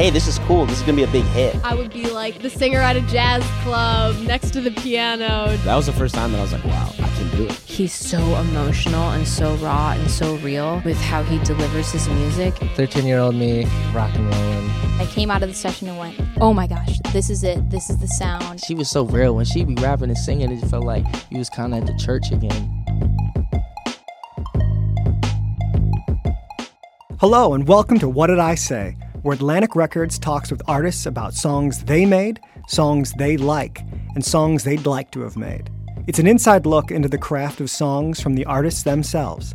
hey, this is cool. This is gonna be a big hit. I would be like the singer at a jazz club next to the piano. That was the first time that I was like, wow, I can do it. He's so emotional and so raw and so real with how he delivers his music. 13 year old me, rock and rolling. I came out of the session and went, oh my gosh, this is it. This is the sound. She was so real. When she'd be rapping and singing, it felt like you was kind of at the church again. Hello, and welcome to What Did I Say, where Atlantic Records talks with artists about songs they made, songs they like, and songs they'd like to have made. It's an inside look into the craft of songs from the artists themselves.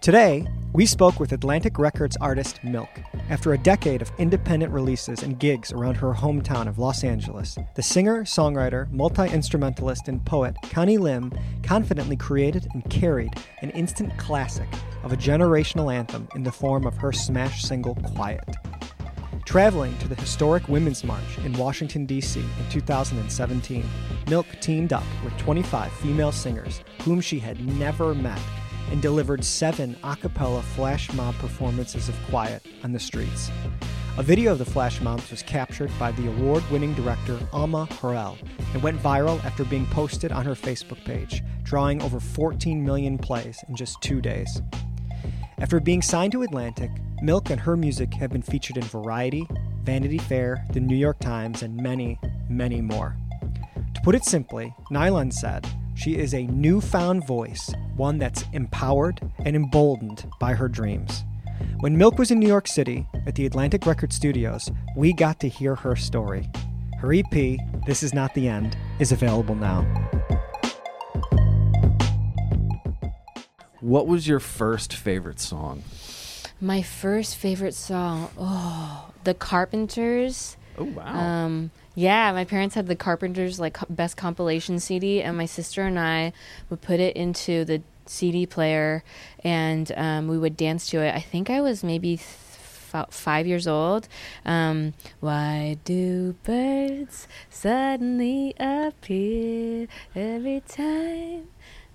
Today, we spoke with Atlantic Records artist MILCK. After a decade of independent releases and gigs around her hometown of Los Angeles, the singer, songwriter, multi instrumentalist, and poet Connie Lim confidently created and carried an instant classic of a generational anthem in the form of her smash single Quiet. Traveling to the historic Women's March in Washington, D.C. in 2017, MILCK teamed up with 25 female singers whom she had never met and delivered seven a cappella flash mob performances of Quiet on the streets. A video of the flash mobs was captured by the award winning director Alma Har'el and went viral after being posted on her Facebook page, drawing over 14 million plays in just two days. After being signed to Atlantic, MILCK and her music have been featured in Variety, Vanity Fair, The New York Times, and many, many more. To put it simply, Nylon said, she is a newfound voice, one that's empowered and emboldened by her dreams. When MILCK was in New York City at the Atlantic Record Studios, we got to hear her story. Her EP, This Is Not the End, is available now. What was your first favorite song? My first favorite song, oh, The Carpenters. Oh wow. Um, yeah, my parents had the Carpenters like best compilation CD, and my sister and I would put it into the CD player, and um, we would dance to it. I think I was maybe th- five years old. Um, Why do birds suddenly appear every time?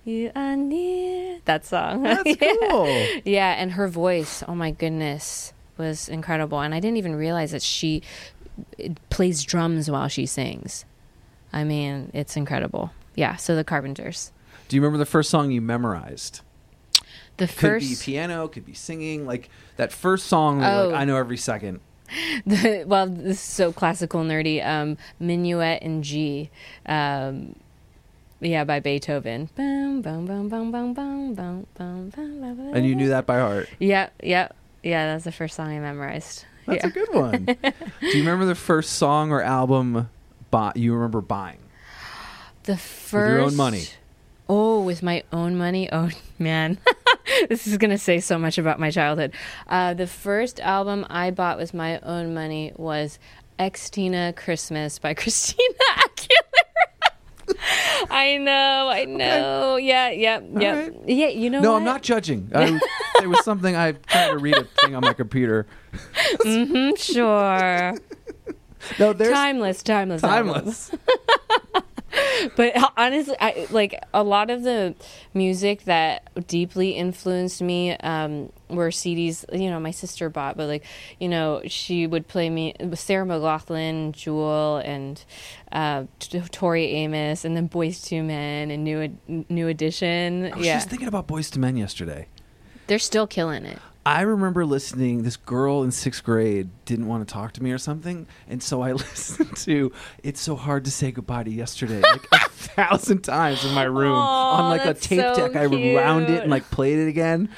You are near. That song. That's cool. Yeah, and her voice, oh my goodness, was incredible. And I didn't even realize that she plays drums while she sings. I mean, it's incredible. Yeah, so the Carpenters. Do you remember the first song you memorized? The first Could be piano, could be singing. Like that first song, Oh. like, I know every second. the, well, this is so classical nerdy. Um, Minuet in G. Um, yeah, by Beethoven. And you knew that by heart. Yep, yep. Yeah, that's the first song I memorized. That's yeah. a good one. Do you remember the first song or album bought you remember buying? The first with your own money. Oh, with my own money. Oh man, this is gonna say so much about my childhood. Uh, the first album I bought with my own money was Xtina Christmas by Christina Aguilera. I know, I know. Yeah, yeah, yeah, right. yeah. You know, no, what? I'm not judging. I, there was something I tried to read a thing on my computer. mm-hmm, sure. No, there's timeless, timeless, timeless. but honestly I, like a lot of the music that deeply influenced me um, were cds you know my sister bought but like you know she would play me Sarah McLachlan jewel and uh, tori amos and then Boyz II Men and new new edition. Yeah I was yeah. just thinking about Boyz II Men yesterday. they're still killing it I remember listening. This girl in sixth grade didn't want to talk to me or something, and so I listened to "It's So Hard to Say Goodbye to Yesterday" like a thousand times in my room Aw, on like a tape so deck. I rewound it and like played it again,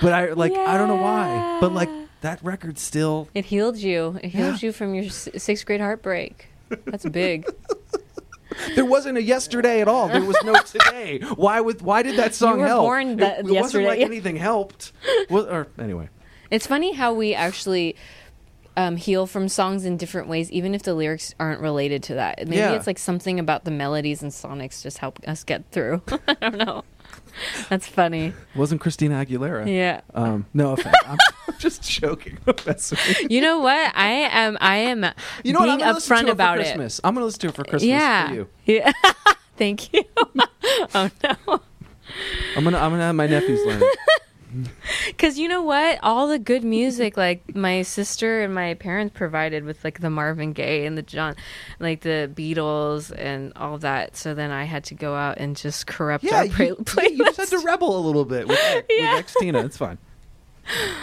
but I like I don't know why, but like that record still. it healed you it healed Yeah. you from your s- sixth grade heartbreak that's big There wasn't a yesterday at all. There was no today. Why would why did that song were help? born It- that it, wasn't like anything helped. Well, or anyway. It's funny how we actually um, heal from songs in different ways, even if the lyrics aren't related to that. Maybe Yeah. it's like something about the melodies and sonics just help us get through. I don't know. That's funny. Wasn't Christina Aguilera? Yeah. Um, no offense. I'm just joking. You. Know what? I am. I am You know what? I'm being listen to upfront about it. Christmas. I'm gonna listen to it for Christmas yeah. for you. Yeah. Thank you. oh no. I'm gonna I'm gonna have my nephews learn. Because you know what? All the good music, like my sister and my parents provided with like the Marvin Gaye and the John, like the Beatles and all that. So then I had to go out and just corrupt Yeah, our you, play- yeah, playlist. you just had to rebel a little bit with, with ex Tina. It's fine.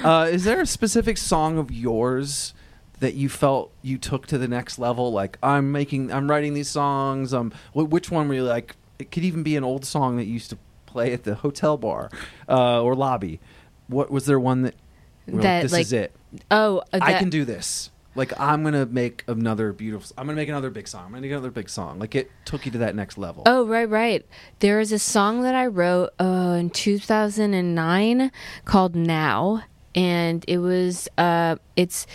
Uh, is there a specific song of yours that you felt you took to the next level? Like I'm making, I'm writing these songs. Um, wh- which one were you like? It could even be an old song that you used to play at the hotel bar uh, or lobby. What was there one that? That, this like, is it. oh, uh, I that- can do this. Like I'm gonna make another beautiful. I'm gonna make another big song. I'm gonna make another big song. Like it took you to that next level. Oh, right, right. There is a song that I wrote uh, in 2009 called Now, and it was uh, it's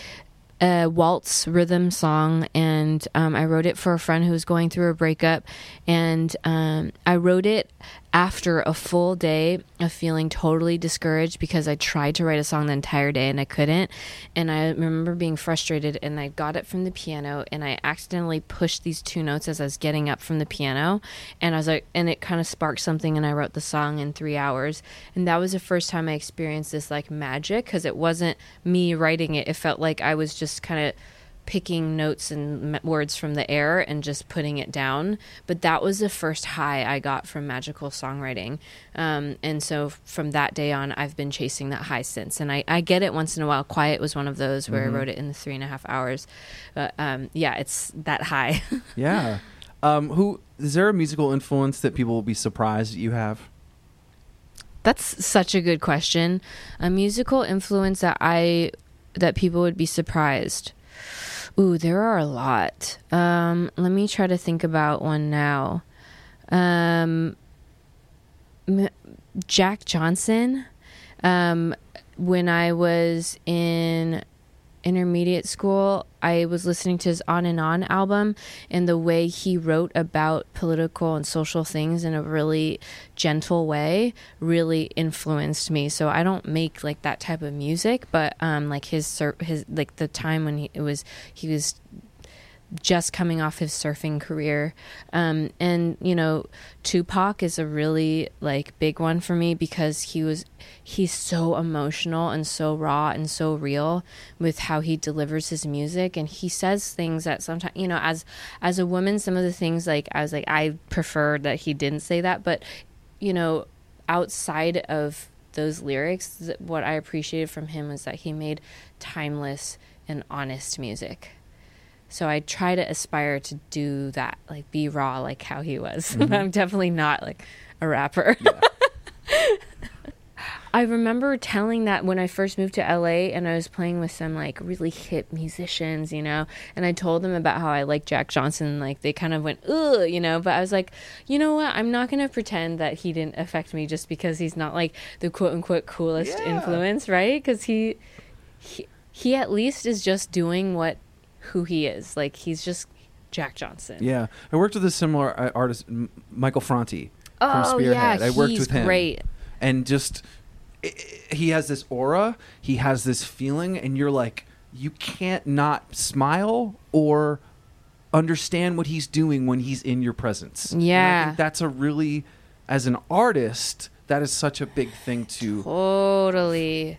a waltz rhythm song, and um, I wrote it for a friend who was going through a breakup, and um, I wrote it after a full day of feeling totally discouraged because I tried to write a song the entire day and I couldn't. And I remember being frustrated and I got it from the piano and I accidentally pushed these two notes as I was getting up from the piano. And I was like, and it kind of sparked something and I wrote the song in three hours. And that was the first time I experienced this like magic because it wasn't me writing it. It felt like I was just kind of picking notes and words from the air and just putting it down. But that was the first high I got from magical songwriting. Um, and so from that day on, I've been chasing that high since. And I, I get it once in a while. Quiet was one of those where I wrote it in the three and a half hours. But um, yeah, it's that high. Yeah. Um, who is there a musical influence that people will be surprised that you have? That's such a good question. A musical influence that I that people would be surprised. Ooh, there are a lot. Um, let me try to think about one now. Um, Jack Johnson. Um, when I was in intermediate school, I was listening to his On and On album, and the way he wrote about political and social things in a really gentle way really influenced me. So I don't make like that type of music, but um, like his his like the time when he was he was just coming off his surfing career. Um, and, you know, Tupac is a really like big one for me because he was he's so emotional and so raw and so real with how he delivers his music. And he says things that sometimes you know as as a woman some of the things like I was like I prefer that he didn't say that. But you know outside of those lyrics what I appreciated from him was that he made timeless and honest music so I try to aspire to do that, like be raw, like how he was. Mm-hmm. I'm definitely not like a rapper. I remember telling that when I first moved to LA and I was playing with some like really hip musicians, you know, and I told them about how I like Jack Johnson. Like they kind of went, ugh, you know, but I was like, you know what? I'm not going to pretend that he didn't affect me just because he's not like the quote unquote coolest Yeah. influence, right? Because he, he, he at least is just doing what who he is. Like he's just Jack Johnson. Yeah, I worked with a similar uh, artist, Michael Franti from Oh Spearhead. yeah, I worked he's with him, great. and just he has this aura, he has this feeling, and you're like, you can't not smile or understand what he's doing when he's in your presence. Yeah. think that's a really, as an artist, that is such a big thing to. Totally.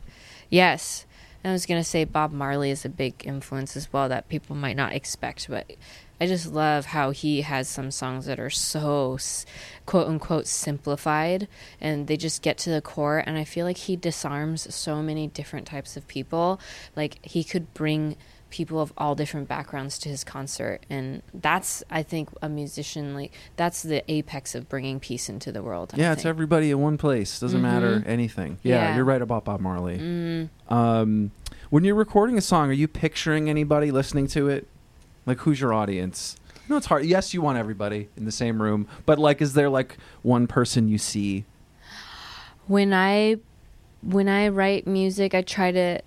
Yes. I was to say Bob Marley is a big influence as well that people might not expect, but I just love how he has some songs that are so quote unquote simplified and they just get to the core. And I feel like he disarms so many different types of people. Like he could bring people of all different backgrounds to his concert and that's i think a musician like that's the apex of bringing peace into the world I Yeah, it's everybody in one place. Doesn't matter anything. Yeah, Yeah. you're right about Bob Marley. Mm. Um, when you're recording a song, are you picturing anybody listening to it? Like, who's your audience? No, it's hard. Yes, you want everybody in the same room, but like, is there like one person you see? when I when I write music, I try to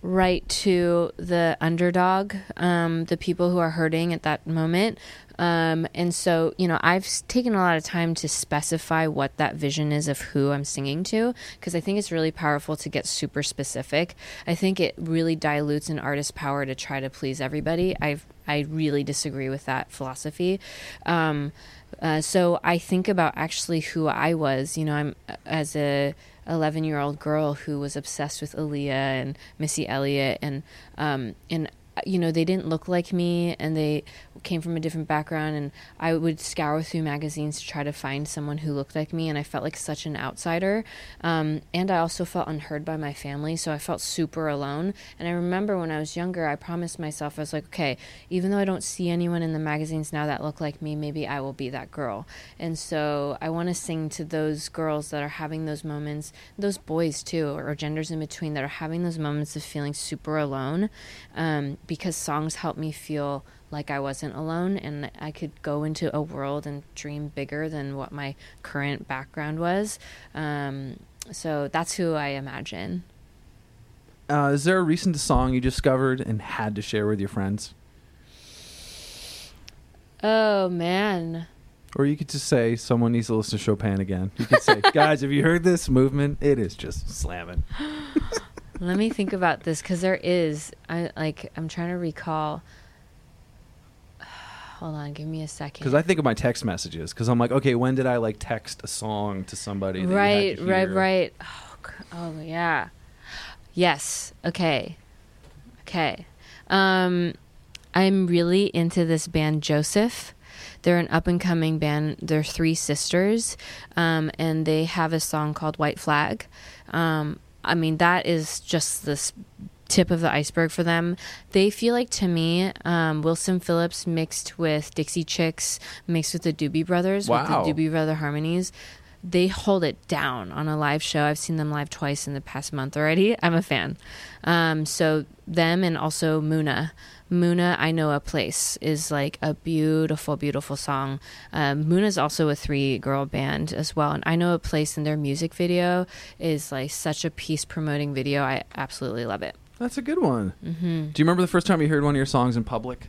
write to the underdog, um, the people who are hurting at that moment. Um, and so, you know, I've taken a lot of time to specify what that vision is of who I'm singing to, because I think it's really powerful to get super specific. I think it really dilutes an artist's power to try to please everybody. I I really disagree with that philosophy. Um, uh, so I think about actually who I was. You know, I'm as a 11 year old girl who was obsessed with Aaliyah and Missy Elliott and um, and you know they didn't look like me and they came from a different background and I would scour through magazines to try to find someone who looked like me and I felt like such an outsider. Um, and I also felt unheard by my family so I felt super alone. And I remember when I was younger I promised myself I was like okay even though I don't see anyone in the magazines now that look like me maybe I will be that girl. And so I want to sing to those girls that are having those moments those boys too or genders in between that are having those moments of feeling super alone. Um, because songs help me feel like I wasn't alone and I could go into a world and dream bigger than what my current background was. Um, so that's who I imagine. Uh, is there a recent song you discovered and had to share with your friends? Oh man. Or you could just say someone needs to listen to Chopin again. You could say, guys, have you heard this movement? It is just slamming. Let me think about this because there is. I like. I'm trying to recall. Hold on, give me a second. Because I think of my text messages. Because I'm like, okay, when did I like text a song to somebody? Right, to right, right. Oh, oh, yeah. Yes. Okay. Okay. Um, I'm really into this band Joseph. They're an up and coming band. They're three sisters, um, and they have a song called White Flag. Um, I mean, that is just this tip of the iceberg for them. They feel like to me, um, Wilson Phillips mixed with Dixie Chicks, mixed with the Doobie Brothers, Wow. with the Doobie Brother harmonies. They hold it down on a live show. I've seen them live twice in the past month already. I'm a fan. Um, so them and also Muna. Muna, I Know a Place is like a beautiful, beautiful song. Um, is also a three girl band as well. And I Know a Place in their music video is like such a peace promoting video. I absolutely love it. That's a good one. Mm-hmm. Do you remember the first time you heard one of your songs in public?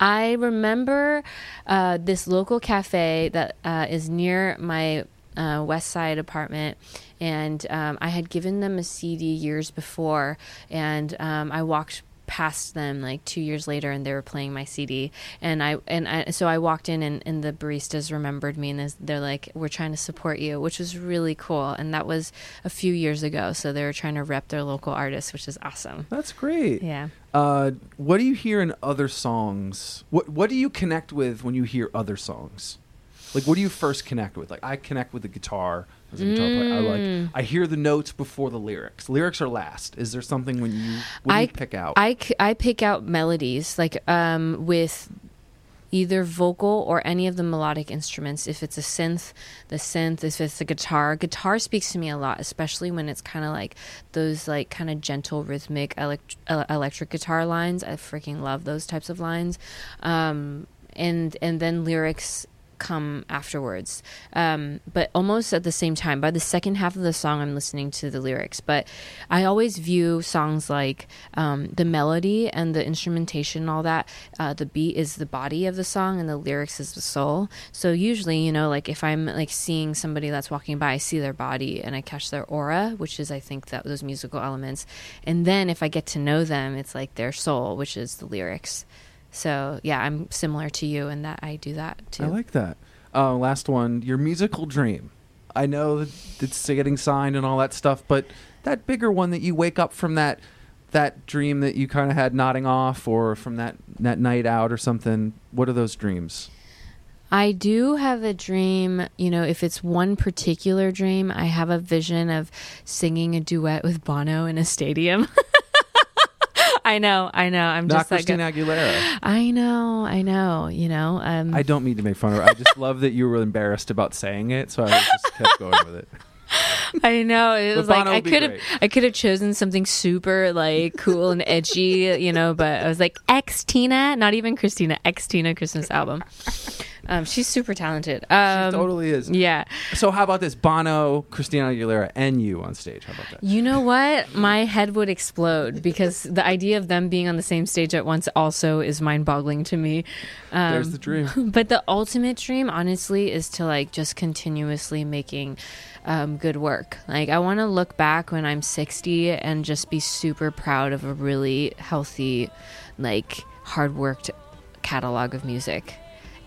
I remember uh, this local cafe that uh, is near my uh, West Side apartment, and um, I had given them a CD years before, and um, I walked past them like two years later and they were playing my CD and I and I so I walked in and, and the baristas remembered me and they're like we're trying to support you which was really cool and that was a few years ago so they were trying to rep their local artists which is awesome That's great. yeah Uh, what do you hear in other songs? What What do you connect with when you hear other songs? Like, what do you first connect with? Like, I connect with the guitar as a guitar player. I Mm. like. I hear the notes before the lyrics. Lyrics are last. Is there something when you what do I you pick out? I, I pick out melodies like um, with either vocal or any of the melodic instruments. If it's a synth, the synth. If it's a guitar, guitar speaks to me a lot, especially when it's kind of like those like kind of gentle rhythmic elect- electric guitar lines. I freaking love those types of lines. Um, and and then lyrics come afterwards. Um, but almost at the same time by the second half of the song i'm listening to the lyrics. But i always view songs like um, the melody and the instrumentation and all that uh, the beat is the body of the song and the lyrics is the soul. So usually you know like if i'm like seeing somebody that's walking by i see their body and i catch their aura which is i think that those musical elements. And then if i get to know them it's like their soul which is the lyrics so yeah, I'm similar to you in that I do that too. I like that. Uh, last one, your musical dream. I know it's getting signed and all that stuff, but that bigger one that you wake up from that that dream that you kind of had nodding off, or from that that night out or something. What are those dreams? I do have a dream, you know, if it's one particular dream, I have a vision of singing a duet with Bono in a stadium. I know, I know. I'm Not just like Christina Aguilera. I know, I know, you know. Um I don't mean to make fun of her. I just love that you were embarrassed about saying it, so I just kept going with it. I know. It was like I could have. I could have chosen something super like cool and edgy, you know, but I was like X Tina, not even Christina, X Tina Christmas album. Um, she's super talented. Um, She totally is. Yeah. So how about this? Bono, Christina Aguilera, and you on stage. How about that? You know what? My head would explode because the idea of them being on the same stage at once also is mind boggling to me. Um, There's the dream. but the ultimate dream, honestly, is to like just continuously making um, good work. Like, I want to look back when I'm 60 and just be super proud of a really healthy, like, hard worked catalog of music.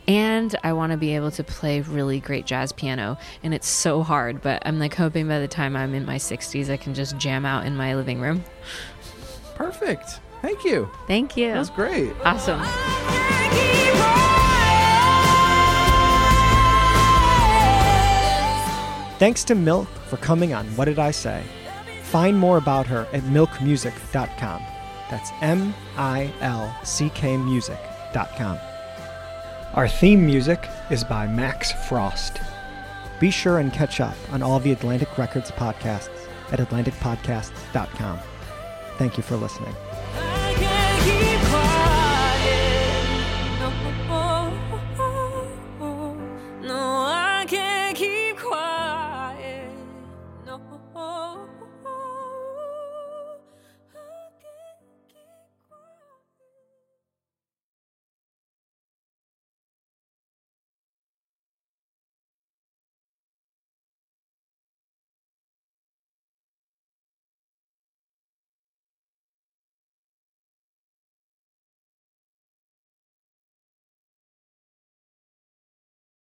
And I want to be able to play really great jazz piano. And it's so hard, but I'm like hoping by the time I'm in my 60s, I can just jam out in my living room. Perfect. Thank you. Thank you. That was great. Awesome. Thanks to MILCK for coming on What Did I Say? Find more about her at milckmusic.com. That's M I L C K music.com. Our theme music is by Max Frost. Be sure and catch up on all the Atlantic Records podcasts at atlanticpodcasts.com. Thank you for listening.